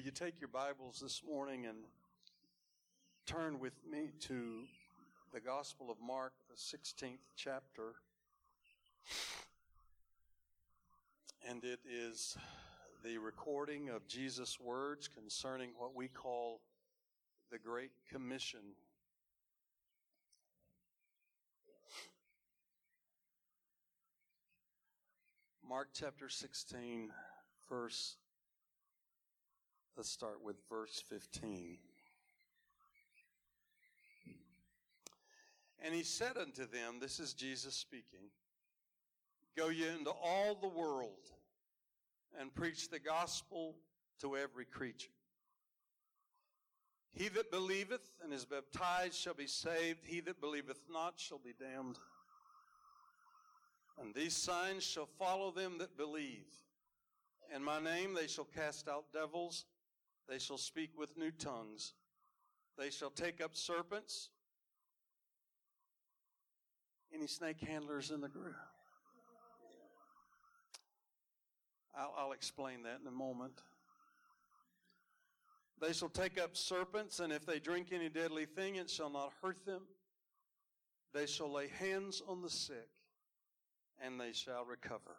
Will you take your Bibles this morning and turn with me to the Gospel of Mark, the 16th chapter? And it is the recording of Jesus' words concerning what we call the Great Commission. Mark chapter 16, verse Let's start with verse 15. And he said unto them, This is Jesus speaking, Go ye into all the world and preach the gospel to every creature. He that believeth and is baptized shall be saved, he that believeth not shall be damned. And these signs shall follow them that believe. In my name they shall cast out devils. They shall speak with new tongues. They shall take up serpents. Any snake handlers in the group? I'll, I'll explain that in a moment. They shall take up serpents, and if they drink any deadly thing, it shall not hurt them. They shall lay hands on the sick, and they shall recover.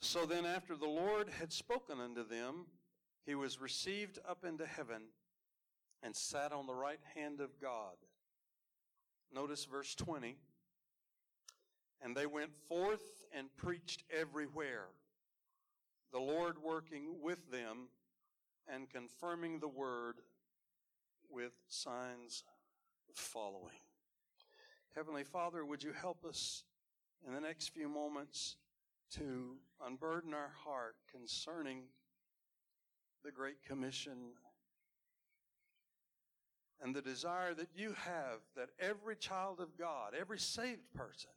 So then, after the Lord had spoken unto them, he was received up into heaven and sat on the right hand of God. Notice verse 20. And they went forth and preached everywhere, the Lord working with them and confirming the word with signs following. Heavenly Father, would you help us in the next few moments to unburden our heart concerning the Great Commission and the desire that you have that every child of God, every saved person,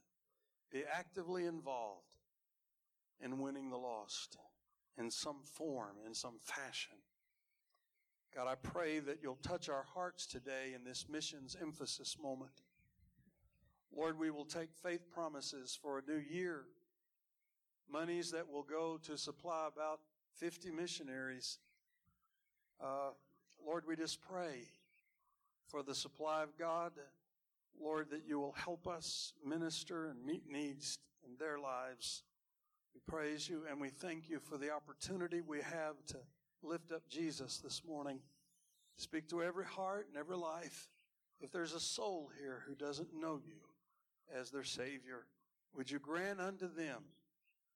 be actively involved in winning the lost in some form, in some fashion. God, I pray that you'll touch our hearts today in this missions emphasis moment. Lord, we will take faith promises for a new year, monies that will go to supply about 50 missionaries uh, Lord, we just pray for the supply of God. Lord, that you will help us minister and meet needs in their lives. We praise you and we thank you for the opportunity we have to lift up Jesus this morning. Speak to every heart and every life. If there's a soul here who doesn't know you as their Savior, would you grant unto them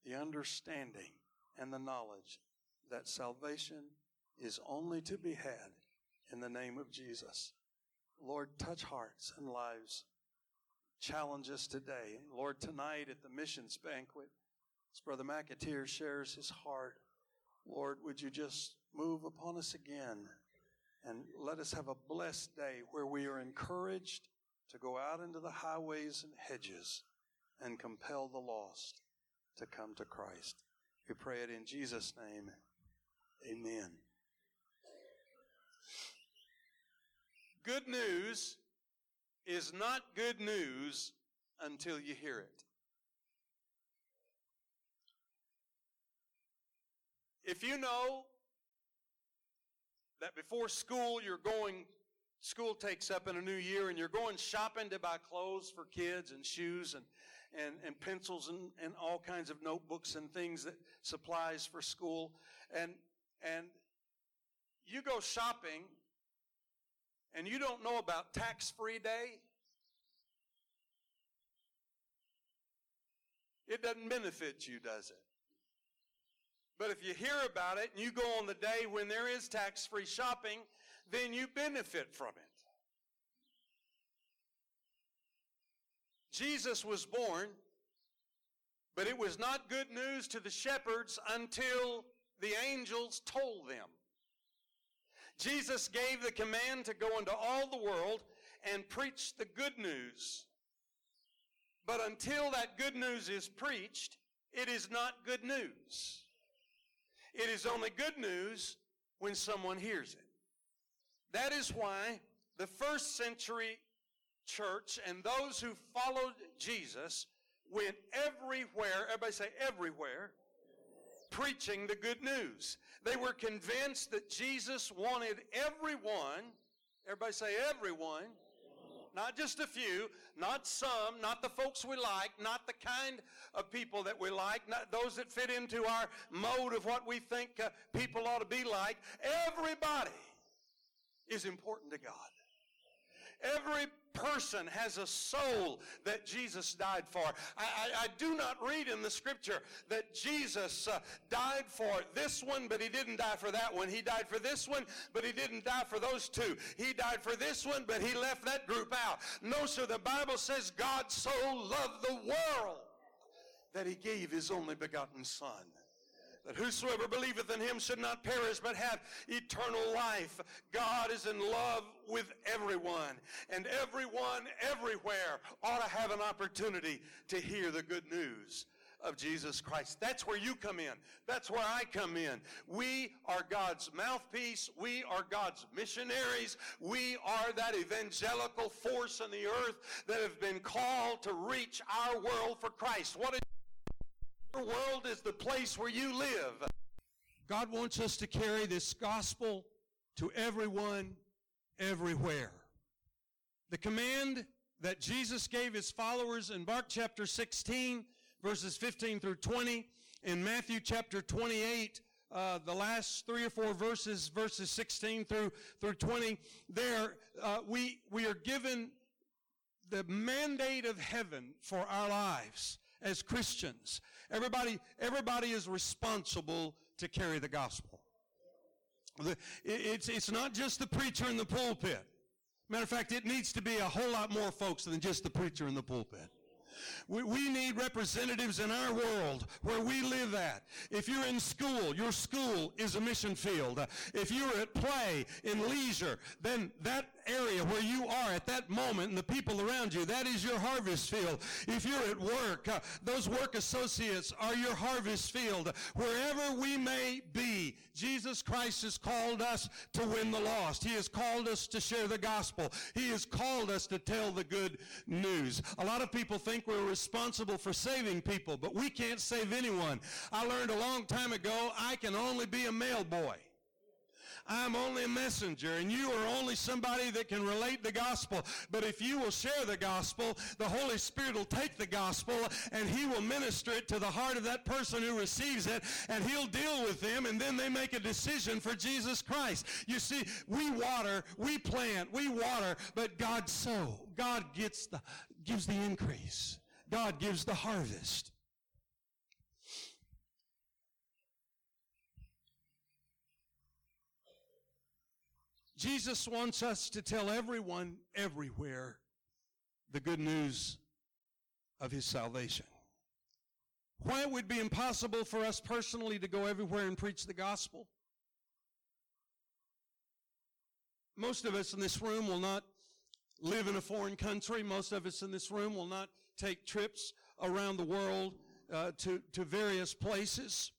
the understanding and the knowledge that salvation is only to be had in the name of Jesus. Lord, touch hearts and lives. Challenge us today. Lord, tonight at the missions banquet, as Brother McAteer shares his heart, Lord, would you just move upon us again and let us have a blessed day where we are encouraged to go out into the highways and hedges and compel the lost to come to Christ. We pray it in Jesus' name. Amen. Good news is not good news until you hear it. If you know that before school you're going, school takes up in a new year and you're going shopping to buy clothes for kids and shoes and, and, and pencils and, and all kinds of notebooks and things that supplies for school and, and you go shopping and you don't know about tax free day, it doesn't benefit you, does it? But if you hear about it and you go on the day when there is tax free shopping, then you benefit from it. Jesus was born, but it was not good news to the shepherds until the angels told them. Jesus gave the command to go into all the world and preach the good news. But until that good news is preached, it is not good news. It is only good news when someone hears it. That is why the first century church and those who followed Jesus went everywhere, everybody say everywhere, preaching the good news. They were convinced that Jesus wanted everyone, everybody say everyone, not just a few, not some, not the folks we like, not the kind of people that we like, not those that fit into our mode of what we think uh, people ought to be like. Everybody is important to God. Every person has a soul that Jesus died for. I, I, I do not read in the scripture that Jesus uh, died for this one, but he didn't die for that one. He died for this one, but he didn't die for those two. He died for this one, but he left that group out. No, sir, the Bible says God so loved the world that he gave his only begotten Son that whosoever believeth in him should not perish but have eternal life. God is in love with everyone, and everyone everywhere ought to have an opportunity to hear the good news of Jesus Christ. That's where you come in. That's where I come in. We are God's mouthpiece. We are God's missionaries. We are that evangelical force in the earth that have been called to reach our world for Christ. What is your world is the place where you live. God wants us to carry this gospel to everyone, everywhere. The command that Jesus gave his followers in Mark chapter 16, verses 15 through 20, in Matthew chapter 28, uh, the last three or four verses, verses 16 through through 20, there uh, we we are given the mandate of heaven for our lives as Christians. Everybody, everybody is responsible to carry the gospel. It's, it's not just the preacher in the pulpit. Matter of fact, it needs to be a whole lot more folks than just the preacher in the pulpit. We, we need representatives in our world where we live at. If you're in school, your school is a mission field. If you're at play, in leisure, then that area where you are at that moment and the people around you, that is your harvest field. If you're at work, uh, those work associates are your harvest field. Wherever we may be, Jesus Christ has called us to win the lost. He has called us to share the gospel. He has called us to tell the good news. A lot of people think we're responsible for saving people, but we can't save anyone. I learned a long time ago I can only be a mail boy. I'm only a messenger and you are only somebody that can relate the gospel. But if you will share the gospel, the Holy Spirit will take the gospel and he will minister it to the heart of that person who receives it and he'll deal with them and then they make a decision for Jesus Christ. You see, we water, we plant, we water, but God sow. God gets the, gives the increase. God gives the harvest. Jesus wants us to tell everyone everywhere the good news of his salvation. Why it would be impossible for us personally to go everywhere and preach the gospel? Most of us in this room will not live in a foreign country. Most of us in this room will not take trips around the world uh, to, to various places.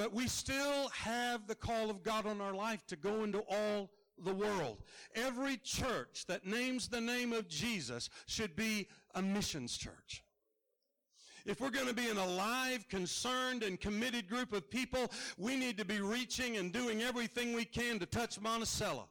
But we still have the call of God on our life to go into all the world. Every church that names the name of Jesus should be a missions church. If we're going to be an alive, concerned, and committed group of people, we need to be reaching and doing everything we can to touch Monticello.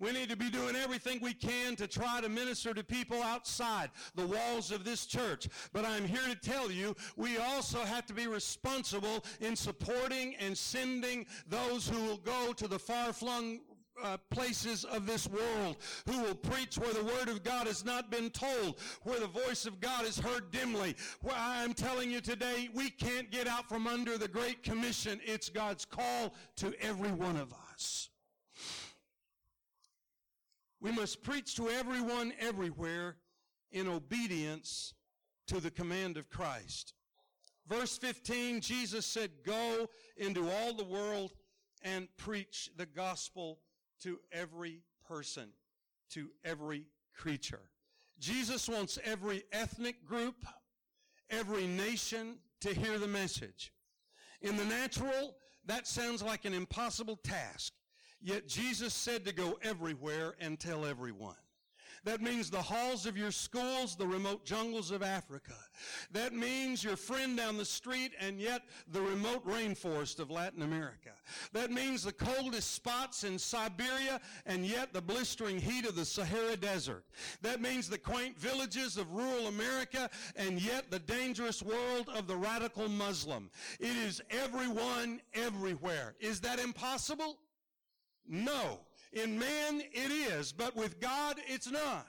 We need to be doing everything we can to try to minister to people outside the walls of this church. But I'm here to tell you, we also have to be responsible in supporting and sending those who will go to the far-flung uh, places of this world, who will preach where the word of God has not been told, where the voice of God is heard dimly. Where I'm telling you today, we can't get out from under the Great Commission. It's God's call to every one of us. We must preach to everyone everywhere in obedience to the command of Christ. Verse 15, Jesus said, Go into all the world and preach the gospel to every person, to every creature. Jesus wants every ethnic group, every nation to hear the message. In the natural, that sounds like an impossible task. Yet Jesus said to go everywhere and tell everyone. That means the halls of your schools, the remote jungles of Africa. That means your friend down the street and yet the remote rainforest of Latin America. That means the coldest spots in Siberia and yet the blistering heat of the Sahara Desert. That means the quaint villages of rural America and yet the dangerous world of the radical Muslim. It is everyone everywhere. Is that impossible? No. In man, it is, but with God, it's not.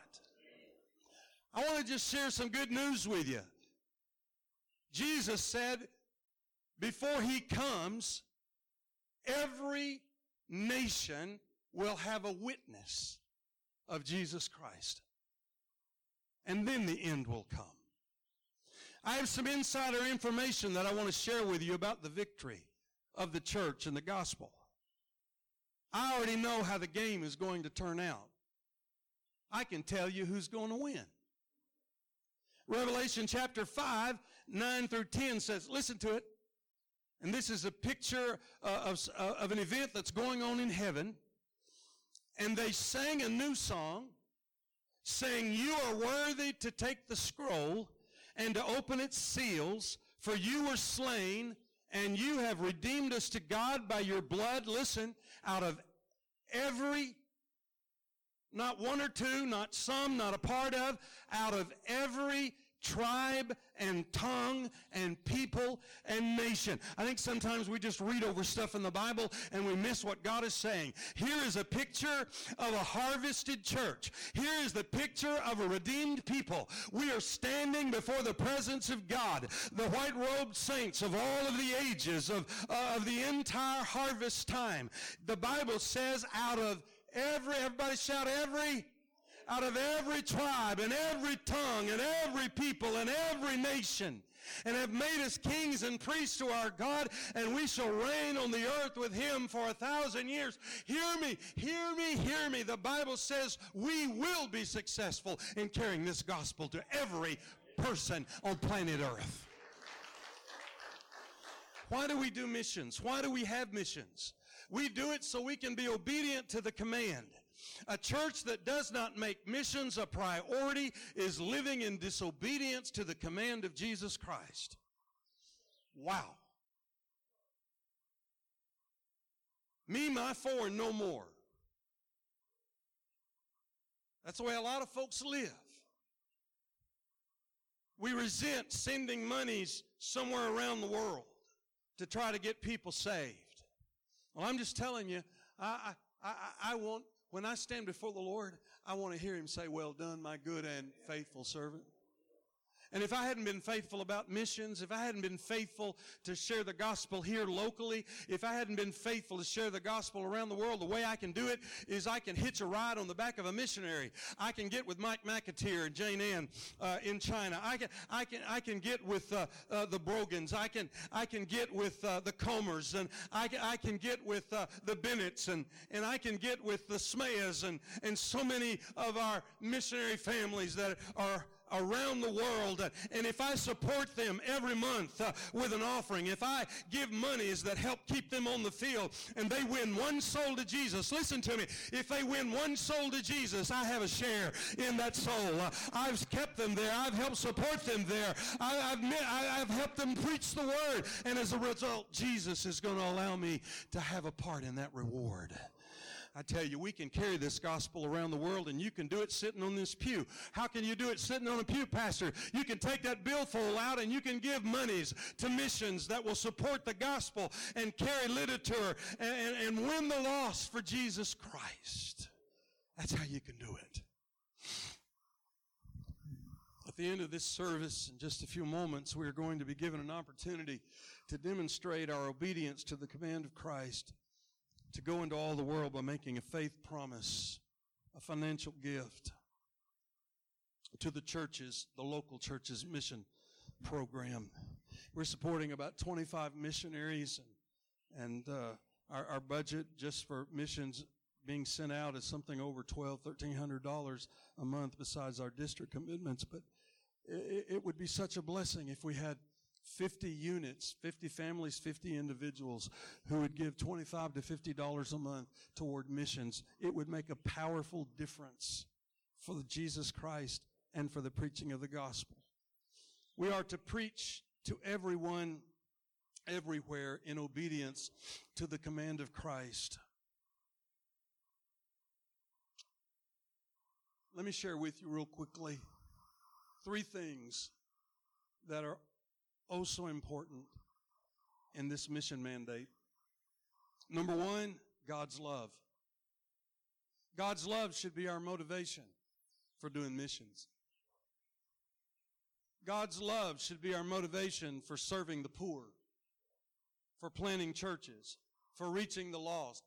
I want to just share some good news with you. Jesus said, before he comes, every nation will have a witness of Jesus Christ. And then the end will come. I have some insider information that I want to share with you about the victory of the church and the gospel. I already know how the game is going to turn out. I can tell you who's going to win. Revelation chapter 5, 9 through 10 says, listen to it. And this is a picture uh, of, uh, of an event that's going on in heaven. And they sang a new song saying, You are worthy to take the scroll and to open its seals, for you were slain and you have redeemed us to God by your blood, listen, out of every, not one or two, not some, not a part of, out of every tribe and tongue and people and nation. I think sometimes we just read over stuff in the Bible and we miss what God is saying. Here is a picture of a harvested church. Here is the picture of a redeemed people. We are standing before the presence of God, the white robed saints of all of the ages of, uh, of the entire harvest time. The Bible says out of every, everybody shout every, out of every tribe and every tongue and every people and every nation and have made us kings and priests to our God, and we shall reign on the earth with him for a thousand years. Hear me, hear me, hear me. The Bible says we will be successful in carrying this gospel to every person on planet earth. Why do we do missions? Why do we have missions? We do it so we can be obedient to the command. A church that does not make missions a priority is living in disobedience to the command of Jesus Christ. Wow. Me, my four, no more. That's the way a lot of folks live. We resent sending monies somewhere around the world to try to get people saved. Well, I'm just telling you, I, I, I, I want when I stand before the Lord, I want to hear Him say, Well done, my good and faithful servant. And if I hadn't been faithful about missions, if I hadn't been faithful to share the gospel here locally, if I hadn't been faithful to share the gospel around the world, the way I can do it is I can hitch a ride on the back of a missionary. I can get with Mike McAteer and Jane Ann uh, in China. I can, I can, I can get with uh, uh, the Brogans. I can, I can get with uh, the Comers, and I can, I can get with uh, the Bennetts, and, and I can get with the Smayas, and, and so many of our missionary families that are around the world. And if I support them every month uh, with an offering, if I give monies that help keep them on the field and they win one soul to Jesus, listen to me. If they win one soul to Jesus, I have a share in that soul. Uh, I've kept them there. I've helped support them there. I, have I've helped them preach the word. And as a result, Jesus is going to allow me to have a part in that reward. I tell you, we can carry this gospel around the world and you can do it sitting on this pew. How can you do it sitting on a pew, Pastor? You can take that billfold out and you can give monies to missions that will support the gospel and carry literature and, and, and win the lost for Jesus Christ. That's how you can do it. At the end of this service, in just a few moments, we are going to be given an opportunity to demonstrate our obedience to the command of Christ to go into all the world by making a faith promise, a financial gift to the churches, the local churches mission program. We're supporting about 25 missionaries and, and uh, our, our budget just for missions being sent out is something over twelve, thirteen hundred dollars a month besides our district commitments. But it, it would be such a blessing if we had 50 units, 50 families, 50 individuals who would give 25 to $50 a month toward missions, it would make a powerful difference for Jesus Christ and for the preaching of the gospel. We are to preach to everyone, everywhere in obedience to the command of Christ. Let me share with you real quickly three things that are oh so important in this mission mandate. Number one, God's love. God's love should be our motivation for doing missions. God's love should be our motivation for serving the poor, for planting churches, for reaching the lost,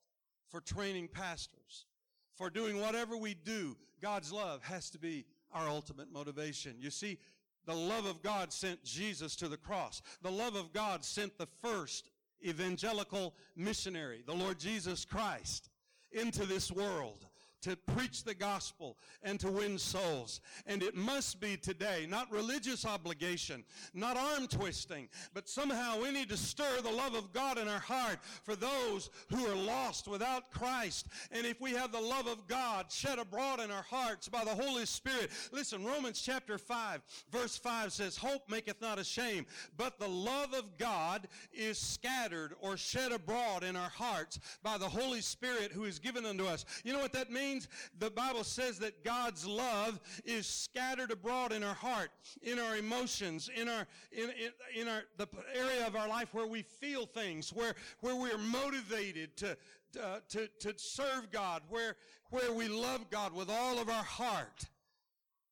for training pastors, for doing whatever we do. God's love has to be our ultimate motivation. You see, the love of God sent Jesus to the cross. The love of God sent the first evangelical missionary, the Lord Jesus Christ, into this world to preach the gospel and to win souls. And it must be today, not religious obligation, not arm twisting, but somehow we need to stir the love of God in our heart for those who are lost without Christ. And if we have the love of God shed abroad in our hearts by the Holy Spirit, listen, Romans chapter 5, verse 5 says, Hope maketh not ashamed, but the love of God is scattered or shed abroad in our hearts by the Holy Spirit who is given unto us. You know what that means? Means the Bible says that God's love is scattered abroad in our heart, in our emotions, in our, in, in, in our, the area of our life where we feel things, where, where we are motivated to, uh, to, to serve God, where, where we love God with all of our heart.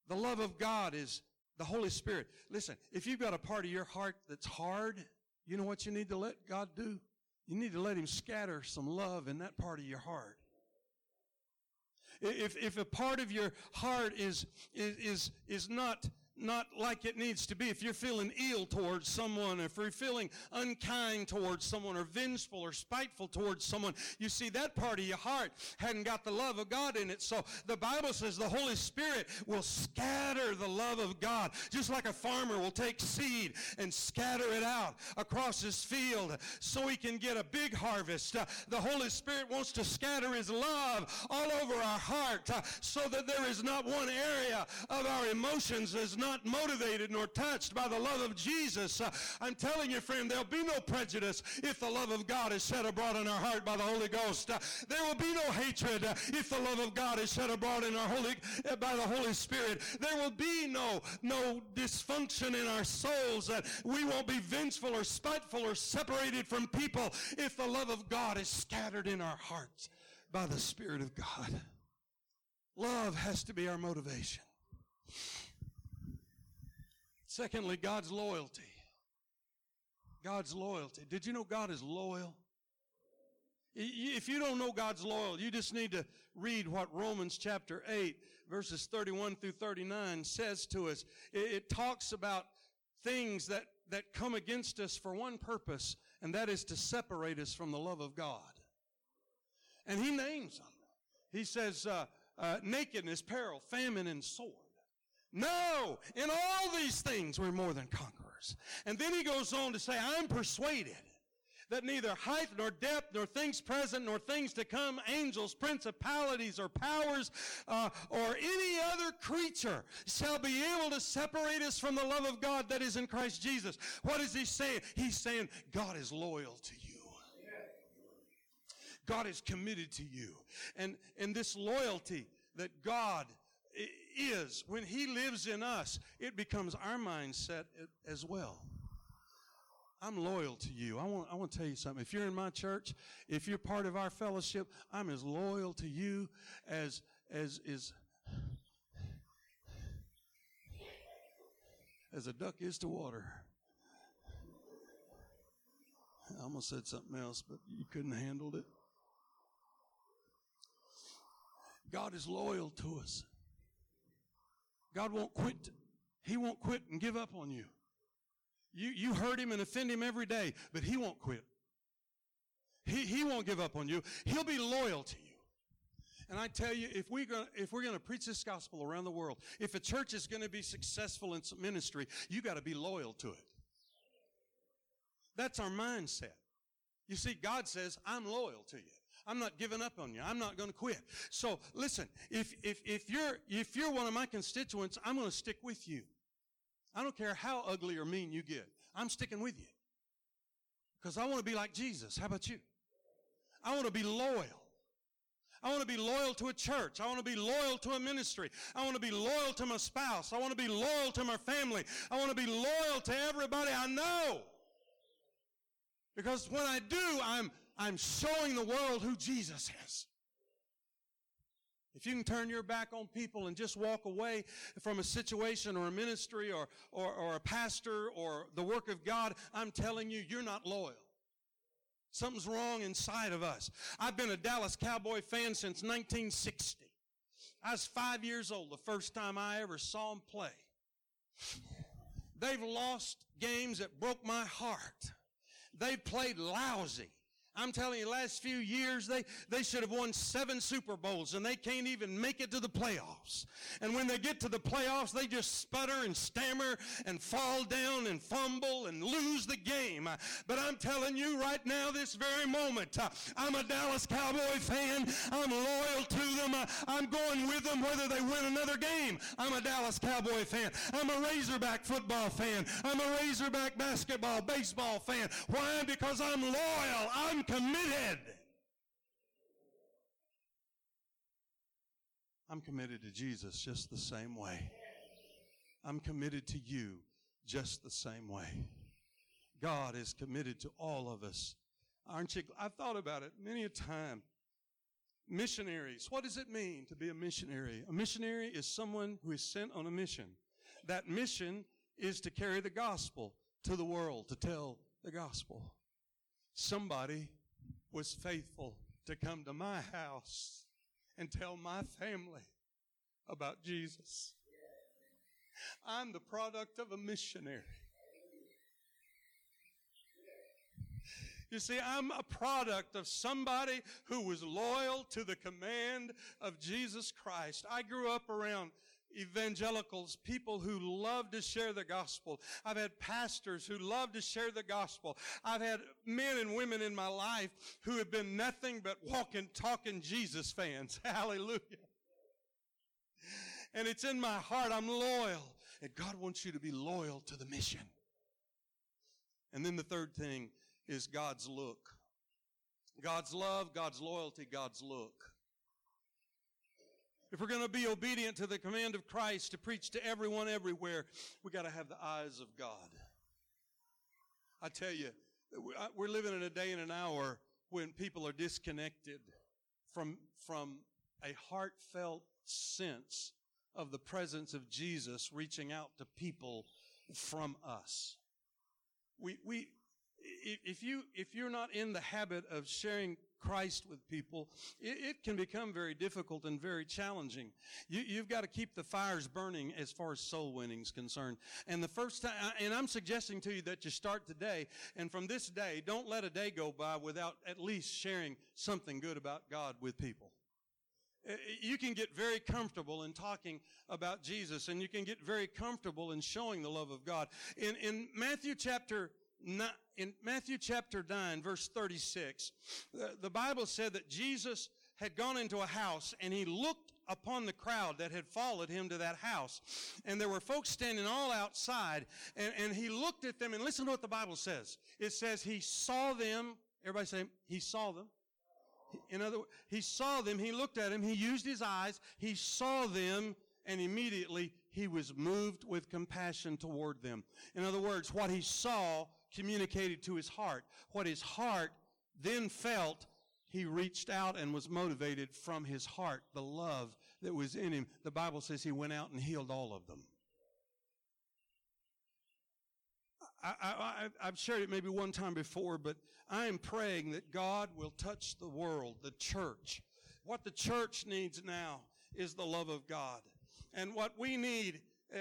The love of God is the Holy Spirit. Listen, if you've got a part of your heart that's hard, you know what you need to let God do? You need to let Him scatter some love in that part of your heart. If, if a part of your heart is, is, is not not like it needs to be. If you're feeling ill towards someone, if you're feeling unkind towards someone, or vengeful or spiteful towards someone, you see that part of your heart hadn't got the love of God in it. So the Bible says the Holy Spirit will scatter the love of God, just like a farmer will take seed and scatter it out across his field so he can get a big harvest. Uh, the Holy Spirit wants to scatter his love all over our heart uh, so that there is not one area of our emotions is not not motivated nor touched by the love of Jesus, uh, I'm telling you, friend, there'll be no prejudice if the love of God is shed abroad in our heart by the Holy Ghost. Uh, there will be no hatred uh, if the love of God is shed abroad in our Holy uh, by the Holy Spirit. There will be no no dysfunction in our souls that we won't be vengeful or spiteful or separated from people if the love of God is scattered in our hearts by the Spirit of God. Love has to be our motivation. Secondly, God's loyalty. God's loyalty. Did you know God is loyal? If you don't know God's loyal, you just need to read what Romans chapter 8, verses 31 through 39 says to us. It, talks about things that, that come against us for one purpose, and that is to separate us from the love of God. And he names them. He says, uh, uh, nakedness, peril, famine, and sword. No, in all these things we're more than conquerors. And then he goes on to say, I'm persuaded that neither height nor depth nor things present nor things to come, angels, principalities or powers uh, or any other creature shall be able to separate us from the love of God that is in Christ Jesus. What is he saying? He's saying God is loyal to you. God is committed to you. And, and this loyalty that God is, when He lives in us, it becomes our mindset as well. I'm loyal to you. I want, I want to tell you something. If you're in my church, if you're part of our fellowship, I'm as loyal to you as, as is, as a duck is to water. I almost said something else, but you couldn't handle it. God is loyal to us. God won't quit. He won't quit and give up on you. You, you hurt him and offend him every day, but he won't quit. He, he won't give up on you. He'll be loyal to you. And I tell you, if, we're gonna, if we're going to preach this gospel around the world, if a church is going to be successful in ministry, you got to be loyal to it. That's our mindset. You see, God says, I'm loyal to you. I'm not giving up on you. I'm not going to quit. So listen, if, if, if you're, if you're one of my constituents, I'm going to stick with you. I don't care how ugly or mean you get. I'm sticking with you. Because I want to be like Jesus. How about you? I want to be loyal. I want to be loyal to a church. I want to be loyal to a ministry. I want to be loyal to my spouse. I want to be loyal to my family. I want to be loyal to everybody I know. Because when I do, I'm, I'm showing the world who Jesus is. If you can turn your back on people and just walk away from a situation or a ministry or, or, or a pastor or the work of God, I'm telling you, you're not loyal. Something's wrong inside of us. I've been a Dallas Cowboy fan since 1960. I was five years old the first time I ever saw them play. They've lost games that broke my heart. They played lousy. I'm telling you, last few years, they, they should have won seven Super Bowls and they can't even make it to the playoffs. And when they get to the playoffs, they just sputter and stammer and fall down and fumble and lose the game. But I'm telling you right now, this very moment, uh, I'm a Dallas Cowboy fan. I'm loyal to them. Uh, I'm going with them whether they win another game. I'm a Dallas Cowboy fan. I'm a Razorback football fan. I'm a Razorback basketball, baseball fan. Why? Because I'm loyal. I'm committed. I'm committed to Jesus just the same way. I'm committed to you just the same way. God is committed to all of us. Aren't you? I've thought about it many a time. Missionaries. What does it mean to be a missionary? A missionary is someone who is sent on a mission. That mission is to carry the gospel to the world, to tell the gospel. Somebody was faithful to come to my house and tell my family about Jesus. I'm the product of a missionary. You see, I'm a product of somebody who was loyal to the command of Jesus Christ. I grew up around evangelicals, people who love to share the gospel. I've had pastors who love to share the gospel. I've had men and women in my life who have been nothing but walking, talking Jesus fans. Hallelujah. And it's in my heart. I'm loyal. And God wants you to be loyal to the mission. And then the third thing is God's look. God's love, God's loyalty, God's look. If we're going to be obedient to the command of Christ to preach to everyone everywhere, we got to have the eyes of God. I tell you, uh, we're living in a day and an hour when people are disconnected from, from a heartfelt sense of the presence of Jesus reaching out to people from us. We, we, if you, if you're not in the habit of sharing Christ with people, it, it, can become very difficult and very challenging. You, you've got to keep the fires burning as far as soul winning is concerned. And the first time, and I'm suggesting to you that you start today, and from this day, don't let a day go by without at least sharing something good about God with people. Uh, you can get very comfortable in talking about Jesus and you can get very comfortable in showing the love of God. In, in Matthew chapter in Matthew chapter 9, verse 36, the, the Bible said that Jesus had gone into a house and he looked upon the crowd that had followed him to that house. And there were folks standing all outside and, and he looked at them and listen to what the Bible says. It says he saw them. Everybody say, he saw them. In other words, he saw them. He looked at them. He used his eyes. He saw them and immediately he was moved with compassion toward them. In other words, what he saw communicated to his heart. What his heart then felt, he reached out and was motivated from his heart, the love that was in him. The Bible says he went out and healed all of them. I, have shared it maybe one time before, but I am praying that God will touch the world, the church. What the church needs now is the love of God. And what we need uh,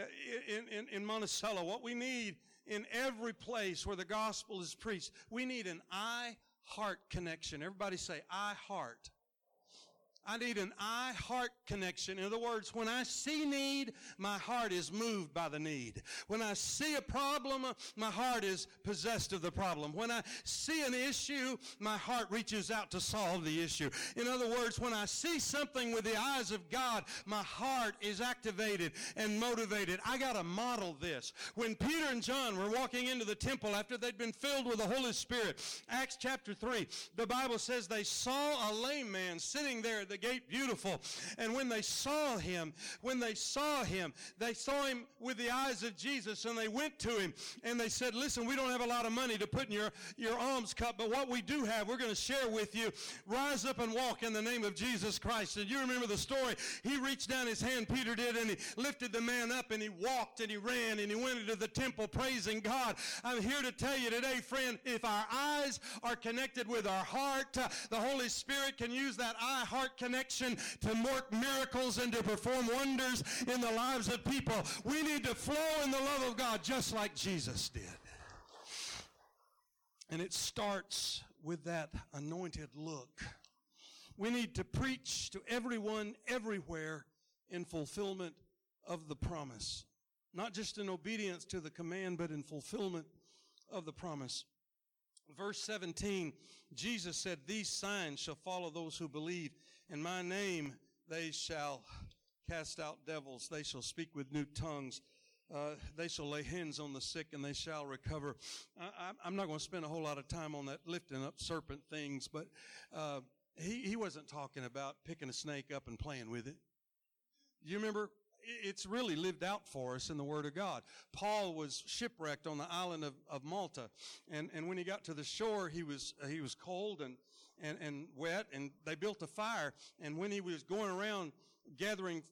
in, in, in Monticello, what we need in every place where the gospel is preached. We need an I heart connection. Everybody say, I heart. I need an eye heart connection. In other words, when I see need, my heart is moved by the need. When I see a problem, my heart is possessed of the problem. When I see an issue, my heart reaches out to solve the issue. In other words, when I see something with the eyes of God, my heart is activated and motivated. I got to model this. When Peter and John were walking into the temple after they'd been filled with the Holy Spirit, Acts chapter 3, the Bible says they saw a lame man sitting there the gate beautiful. And when they saw him, when they saw him, they saw him with the eyes of Jesus and they went to him and they said, listen, we don't have a lot of money to put in your, your alms cup, but what we do have, we're going to share with you. Rise up and walk in the name of Jesus Christ. And you remember the story. He reached down his hand, Peter did, and he lifted the man up and he walked and he ran and he went into the temple praising God. I'm here to tell you today, friend, if our eyes are connected with our heart, the Holy Spirit can use that eye-heart connection connection to work miracles and to perform wonders in the lives of people. We need to flow in the love of God just like Jesus did. And it starts with that anointed look. We need to preach to everyone, everywhere, in fulfillment of the promise. Not just in obedience to the command, but in fulfillment of the promise. Verse 17, Jesus said, These signs shall follow those who believe. In my name they shall cast out devils. They shall speak with new tongues. Uh, they shall lay hands on the sick and they shall recover. I, am not going to spend a whole lot of time on that lifting up serpent things, but uh, he, he wasn't talking about picking a snake up and playing with it. You remember? It's really lived out for us in the Word of God. Paul was shipwrecked on the island of, of Malta, and, and when he got to the shore, he was he was cold and and, and wet, and they built a fire. And when he was going around gathering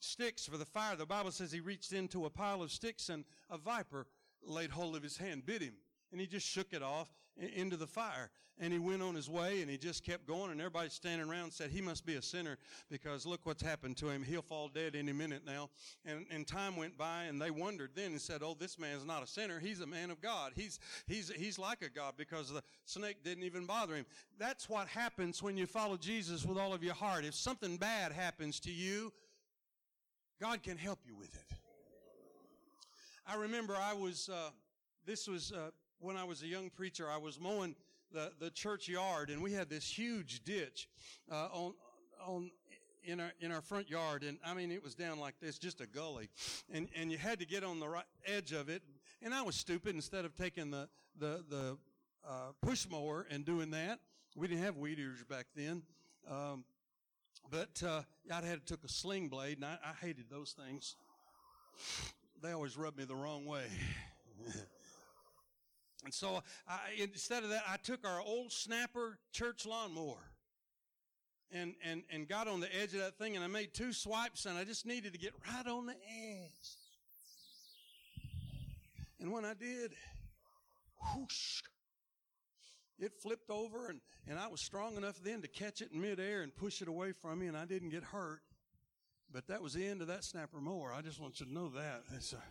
sticks for the fire, the Bible says he reached into a pile of sticks and a viper laid hold of his hand, bit him. And he just shook it off into the fire. And he went on his way and he just kept going. And everybody standing around said, He must be a sinner because look what's happened to him. He'll fall dead any minute now. And, and time went by and they wondered then and said, Oh, this man's not a sinner. He's a man of God. He's, he's, he's like a God because the snake didn't even bother him. That's what happens when you follow Jesus with all of your heart. If something bad happens to you, God can help you with it. I remember I was, uh, this was uh, when I was a young preacher, I was mowing the, the church yard and we had this huge ditch, uh, on, on, in our, in our front yard. And I mean, it was down like this, just a gully. And, and you had to get on the right edge of it. And I was stupid. Instead of taking the, the, the, uh, push mower and doing that, we didn't have weed eaters back then. Um, but, uh, I'd had took a sling blade and I, I hated those things. They always rubbed me the wrong way. And so I, instead of that, I took our old snapper church lawnmower and, and, and got on the edge of that thing and I made two swipes and I just needed to get right on the edge. And when I did, whoosh, it flipped over and, and I was strong enough then to catch it in midair and push it away from me and I didn't get hurt. But that was the end of that snapper mower. I just want you to know that. It's a,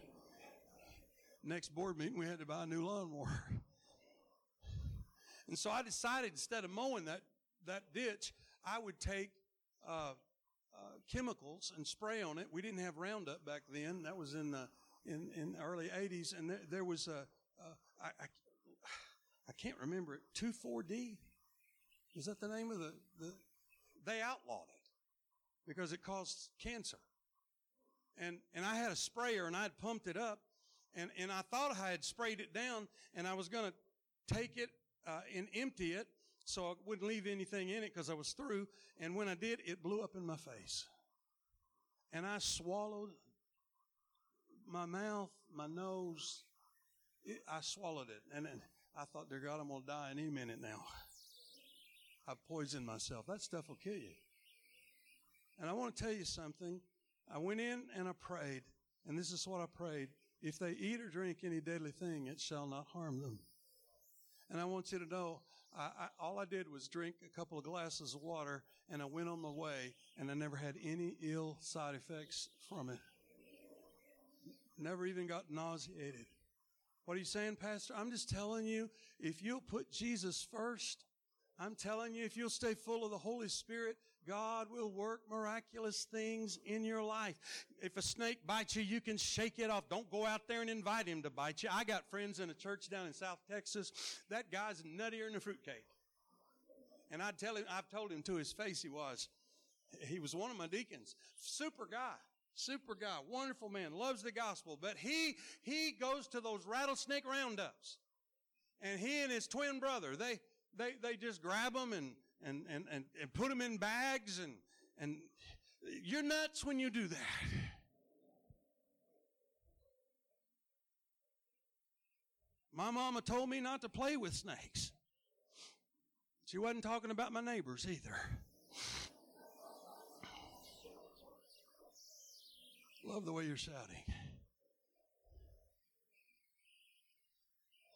next board meeting, we had to buy a new lawnmower. And so I decided instead of mowing that, that ditch, I would take uh, uh, chemicals and spray on it. We didn't have Roundup back then. That was in the in, in the early 80s. And there, there was a, I, I, I can't remember it, 2,4-D. Is that the name of the, the, they outlawed it because it caused cancer. And, and I had a sprayer and I'd pumped it up and, and I thought I had sprayed it down and I was going to take it uh, and empty it so I wouldn't leave anything in it because I was through. And when I did, it blew up in my face. And I swallowed my mouth, my nose. It, I swallowed it. And then I thought, dear God, I'm going to die any minute now. I've poisoned myself. That stuff will kill you. And I want to tell you something. I went in and I prayed. And this is what I prayed. If they eat or drink any deadly thing, it shall not harm them. And I want you to know, I, I, all I did was drink a couple of glasses of water and I went on my way and I never had any ill side effects from it. Never even got nauseated. What are you saying, Pastor? I'm just telling you, if you'll put Jesus first, I'm telling you, if you'll stay full of the Holy Spirit, God will work miraculous things in your life. If a snake bites you, you can shake it off. Don't go out there and invite him to bite you. I got friends in a church down in South Texas. That guy's nuttier than a fruitcake. And I'd tell him, I've told him to his face he was. He was one of my deacons. Super guy. Super guy. Wonderful man. Loves the gospel. But he, he goes to those rattlesnake roundups. And he and his twin brother, they, they, they just grab them and, and, and, and, and put them in bags and, and you're nuts when you do that. My mama told me not to play with snakes. She wasn't talking about my neighbors either. Love the way you're shouting.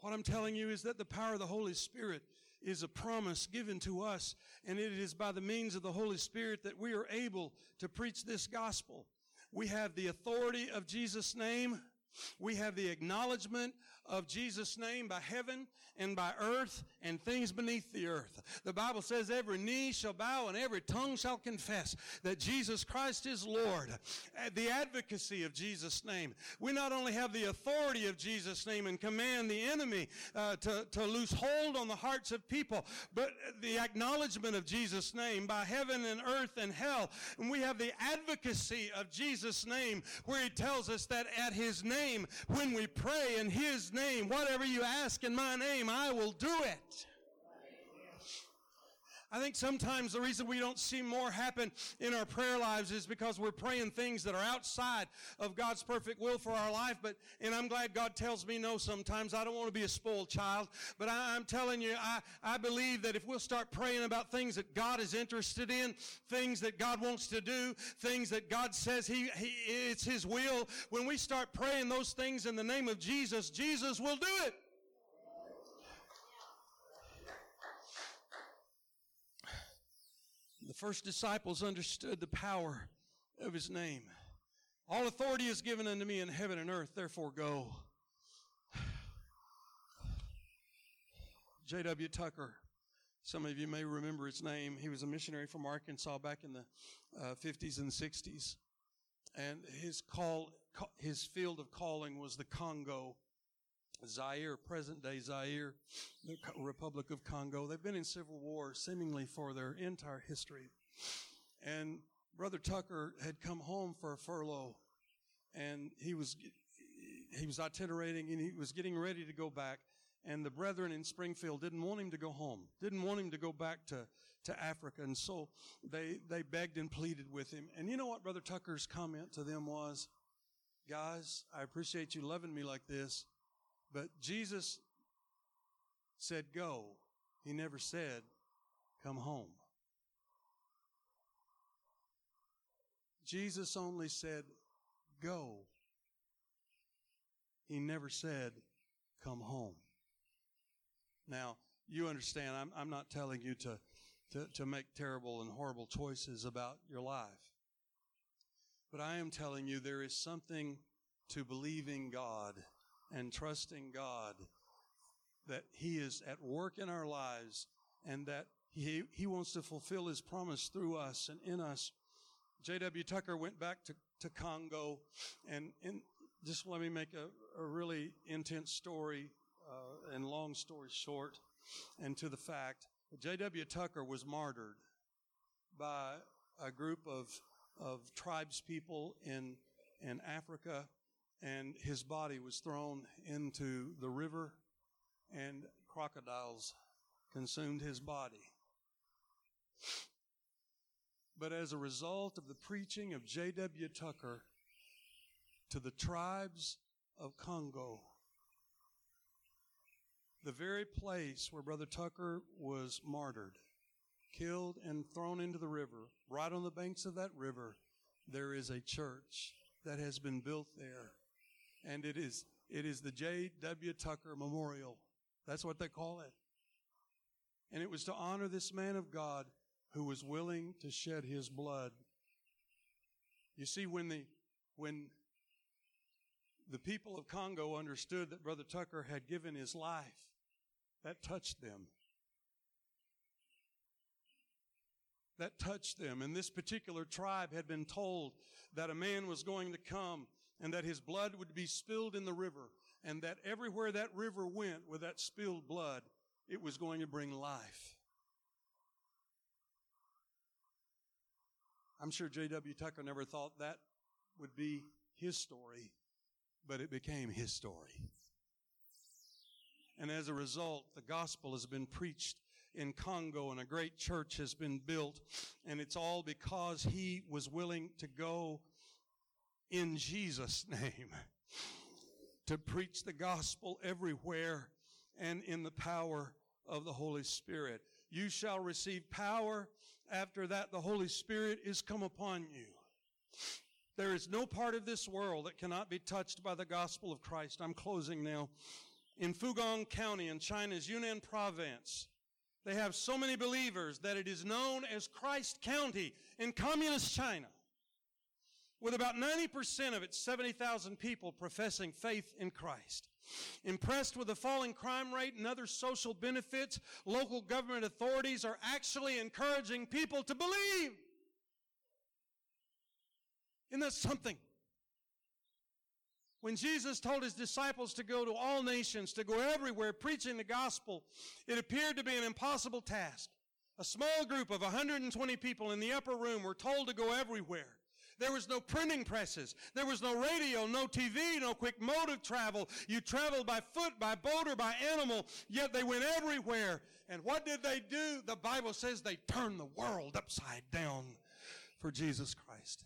What I'm telling you is that the power of the Holy Spirit is a promise given to us, and it is by the means of the Holy Spirit that we are able to preach this gospel. We have the authority of Jesus' name. We have the acknowledgement of Jesus' name by heaven and by earth and things beneath the earth. The Bible says every knee shall bow and every tongue shall confess that Jesus Christ is Lord. The advocacy of Jesus' name. We not only have the authority of Jesus' name and command the enemy uh, to, to loose hold on the hearts of people, but the acknowledgement of Jesus' name by heaven and earth and hell. And we have the advocacy of Jesus' name where he tells us that at his name, when we pray in his name, whatever you ask in my name, I will do it. I think sometimes the reason we don't see more happen in our prayer lives is because we're praying things that are outside of God's perfect will for our life. But, and I'm glad God tells me no sometimes. I don't want to be a spoiled child. But I, am telling you, I, I believe that if we'll start praying about things that God is interested in, things that God wants to do, things that God says he, he it's His will, when we start praying those things in the name of Jesus, Jesus will do it. The first disciples understood the power of his name. All authority is given unto me in heaven and earth, therefore go. J.W. Tucker, some of you may remember his name. He was a missionary from Arkansas back in the uh, 50s and 60s. And his call, his field of calling was the Congo Zaire, present day Zaire, the Republic of Congo. They've been in civil war seemingly for their entire history. And Brother Tucker had come home for a furlough and he was, he was itinerating and he was getting ready to go back. And the brethren in Springfield didn't want him to go home, didn't want him to go back to, to Africa. And so they, they begged and pleaded with him. And you know what Brother Tucker's comment to them was? Guys, I appreciate you loving me like this, but Jesus said, Go. He never said, Come home. Jesus only said, Go. He never said, Come home. Now, you understand, I'm, I'm not telling you to, to, to make terrible and horrible choices about your life. But I am telling you there is something to believing God and trusting God that He is at work in our lives and that He, he wants to fulfill His promise through us and in us. J.W. Tucker went back to, to Congo and in, just let me make a, a really intense story uh, and long story short and to the fact J.W. Tucker was martyred by a group of, of tribes people in, in Africa and his body was thrown into the river and crocodiles consumed his body. But as a result of the preaching of J.W. Tucker to the tribes of Congo, the very place where Brother Tucker was martyred, killed and thrown into the river, right on the banks of that river, there is a church that has been built there and it is it is the J.W. Tucker Memorial. That's what they call it. And it was to honor this man of God who was willing to shed his blood. You see, when the when the people of Congo understood that Brother Tucker had given his life, that touched them. that touched them. And this particular tribe had been told that a man was going to come and that his blood would be spilled in the river and that everywhere that river went with that spilled blood, it was going to bring life. I'm sure J.W. Tucker never thought that would be his story, but it became his story. And as a result, the gospel has been preached in Congo and a great church has been built. And it's all because he was willing to go in Jesus' name to preach the gospel everywhere and in the power of the Holy Spirit. You shall receive power. After that, the Holy Spirit is come upon you. There is no part of this world that cannot be touched by the gospel of Christ. I'm closing now. In Fugong County in China's Yunnan province, they have so many believers that it is known as Christ County in communist China. With about 90% of its 70,000 people professing faith in Christ. Impressed with the falling crime rate and other social benefits, local government authorities are actually encouraging people to believe. Isn't that something? When Jesus told his disciples to go to all nations, to go everywhere preaching the gospel, it appeared to be an impossible task. A small group of 120 people in the upper room were told to go everywhere. There was no printing presses. There was no radio, no TV, no quick mode of travel. You traveled by foot, by boat, or by animal, yet they went everywhere. And what did they do? The Bible says they turned the world upside down for Jesus Christ.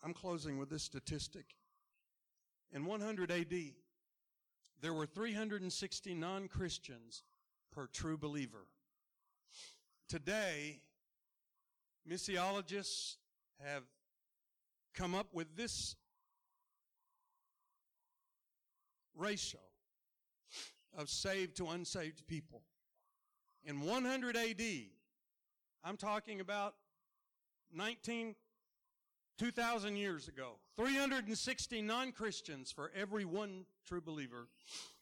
I'm closing with this statistic. In 100 AD, there were 360 non Christians per true believer. Today, missiologists have come up with this ratio of saved to unsaved people. In 100 AD, I'm talking about 19, 2,000 years ago, 360 non Christians for every one true believer.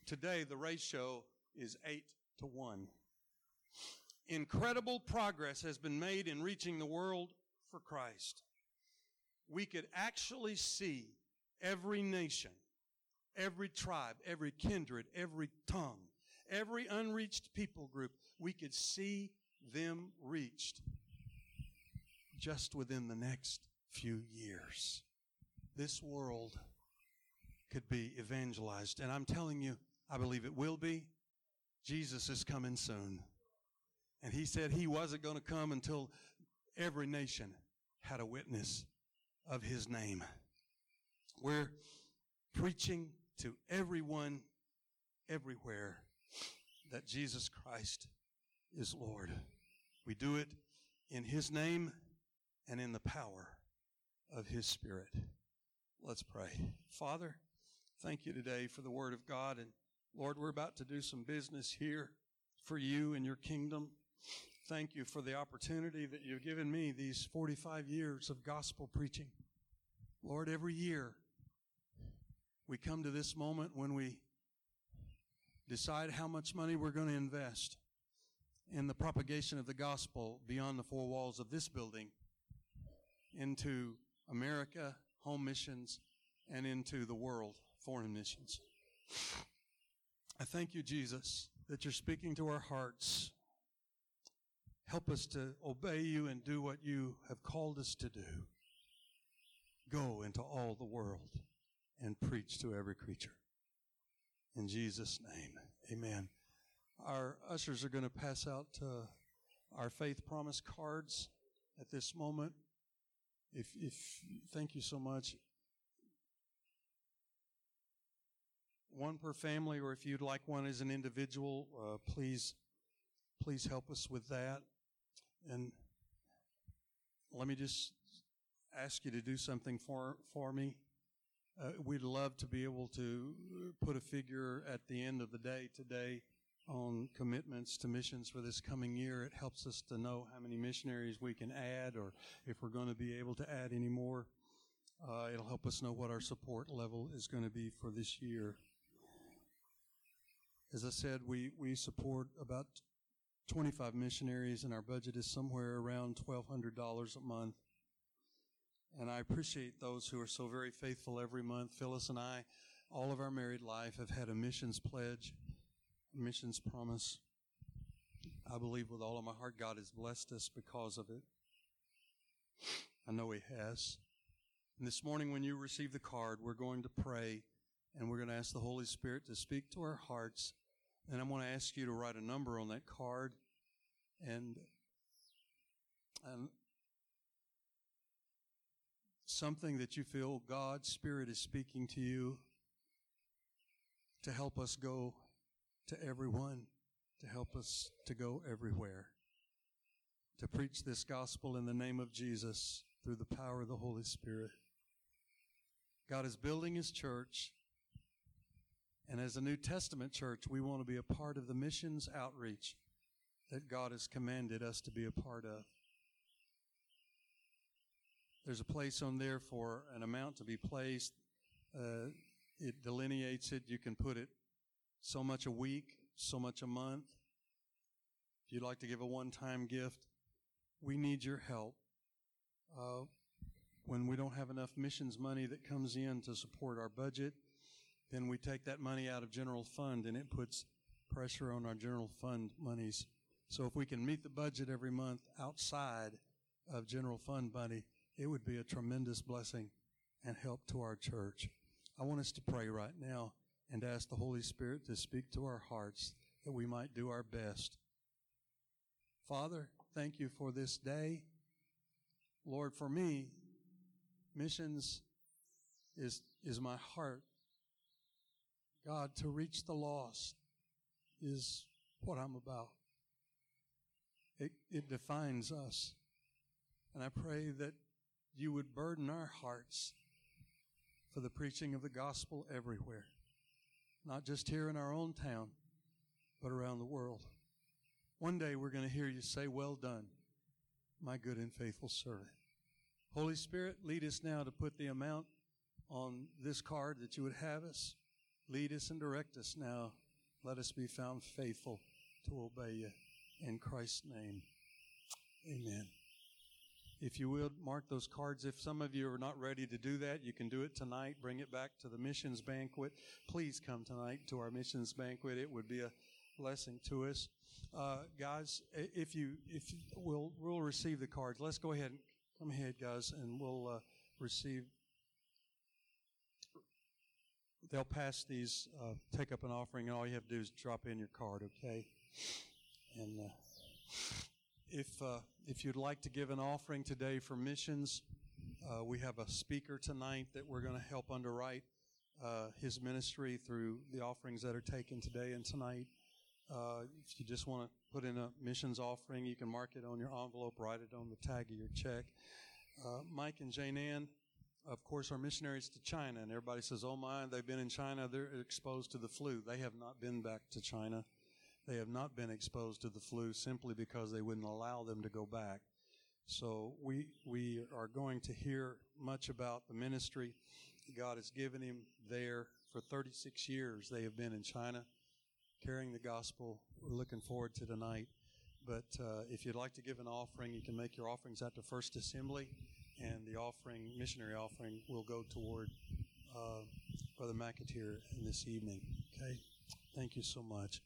Today, the ratio is 8 to 1. Incredible progress has been made in reaching the world for Christ. We could actually see every nation, every tribe, every kindred, every tongue, every unreached people group, we could see them reached just within the next few years. This world could be evangelized. And I'm telling you, I believe it will be. Jesus is coming soon. And he said he wasn't going to come until every nation had a witness of his name. We're preaching to everyone, everywhere, that Jesus Christ is Lord. We do it in his name and in the power of His Spirit. Let's pray. Father, thank you today for the Word of God. And Lord, we're about to do some business here for you and your kingdom. Thank you for the opportunity that you've given me these 45 years of gospel preaching. Lord, every year we come to this moment when we decide how much money we're going to invest in the propagation of the gospel beyond the four walls of this building into America, home missions, and into the world, foreign missions. I thank you, Jesus, that you're speaking to our hearts. Help us to obey you and do what you have called us to do. Go into all the world and preach to every creature. In Jesus' name, amen. Our ushers are going to pass out uh, our faith promise cards at this moment. If, if, thank you so much. One per family, or if you'd like one as an individual, uh, please, please help us with that. And let me just ask you to do something for, for me. Uh, we'd love to be able to put a figure at the end of the day today on commitments to missions for this coming year. It helps us to know how many missionaries we can add or if we're going to be able to add any more. Uh, it'll help us know what our support level is going to be for this year. As I said, we, we support about 25 missionaries, and our budget is somewhere around $1,200 a month. And I appreciate those who are so very faithful every month. Phyllis and I, all of our married life, have had a missions pledge, a missions promise. I believe with all of my heart God has blessed us because of it. I know He has. And this morning, when you receive the card, we're going to pray and we're going to ask the Holy Spirit to speak to our hearts. And I'm going to ask you to write a number on that card and, and something that you feel God's Spirit is speaking to you to help us go to everyone, to help us to go everywhere, to preach this gospel in the name of Jesus through the power of the Holy Spirit. God is building His church. And as a New Testament church, we want to be a part of the missions outreach that God has commanded us to be a part of. There's a place on there for an amount to be placed. Uh, it delineates it. You can put it so much a week, so much a month. If you'd like to give a one time gift, we need your help. Uh, when we don't have enough missions money that comes in to support our budget, then we take that money out of general fund and it puts pressure on our general fund monies. So if we can meet the budget every month outside of general fund money, it would be a tremendous blessing and help to our church. I want us to pray right now and ask the Holy Spirit to speak to our hearts that we might do our best. Father, thank you for this day. Lord, for me, missions is, is my heart. God, to reach the lost is what I'm about. It, it defines us. And I pray that you would burden our hearts for the preaching of the gospel everywhere, not just here in our own town, but around the world. One day we're going to hear you say, Well done, my good and faithful servant. Holy Spirit, lead us now to put the amount on this card that you would have us. Lead us and direct us now. Let us be found faithful to obey you. In Christ's name, amen. If you will, mark those cards. If some of you are not ready to do that, you can do it tonight. Bring it back to the missions banquet. Please come tonight to our missions banquet. It would be a blessing to us. Uh, guys, if you, if you, we'll, we'll receive the cards. Let's go ahead. and Come ahead, guys, and we'll uh, receive. They'll pass these, uh, take up an offering, and all you have to do is drop in your card, okay? And uh, if uh, if you'd like to give an offering today for missions, uh, we have a speaker tonight that we're going to help underwrite uh, his ministry through the offerings that are taken today and tonight. Uh, if you just want to put in a missions offering, you can mark it on your envelope, write it on the tag of your check. Mike and Jane Ann, of course, our missionaries to China, and everybody says, "Oh my, they've been in China. They're exposed to the flu." They have not been back to China. They have not been exposed to the flu simply because they wouldn't allow them to go back. So we we are going to hear much about the ministry God has given him there for 36 years. They have been in China carrying the gospel. We're looking forward to tonight. But uh, if you'd like to give an offering, you can make your offerings at the First Assembly, and the offering, missionary offering, will go toward uh, Brother McAteer this evening. Okay? Thank you so much.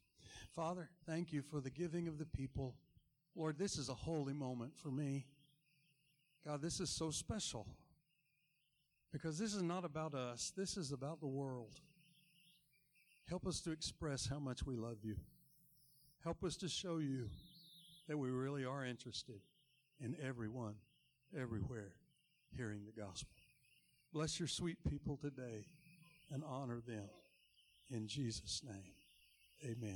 Father, thank you for the giving of the people. Lord, this is a holy moment for me. God, this is so special because this is not about us, this is about the world. Help us to express how much we love you. Help us to show you that we really are interested in everyone, everywhere, hearing the gospel. Bless your sweet people today and honor them. In Jesus' name, amen.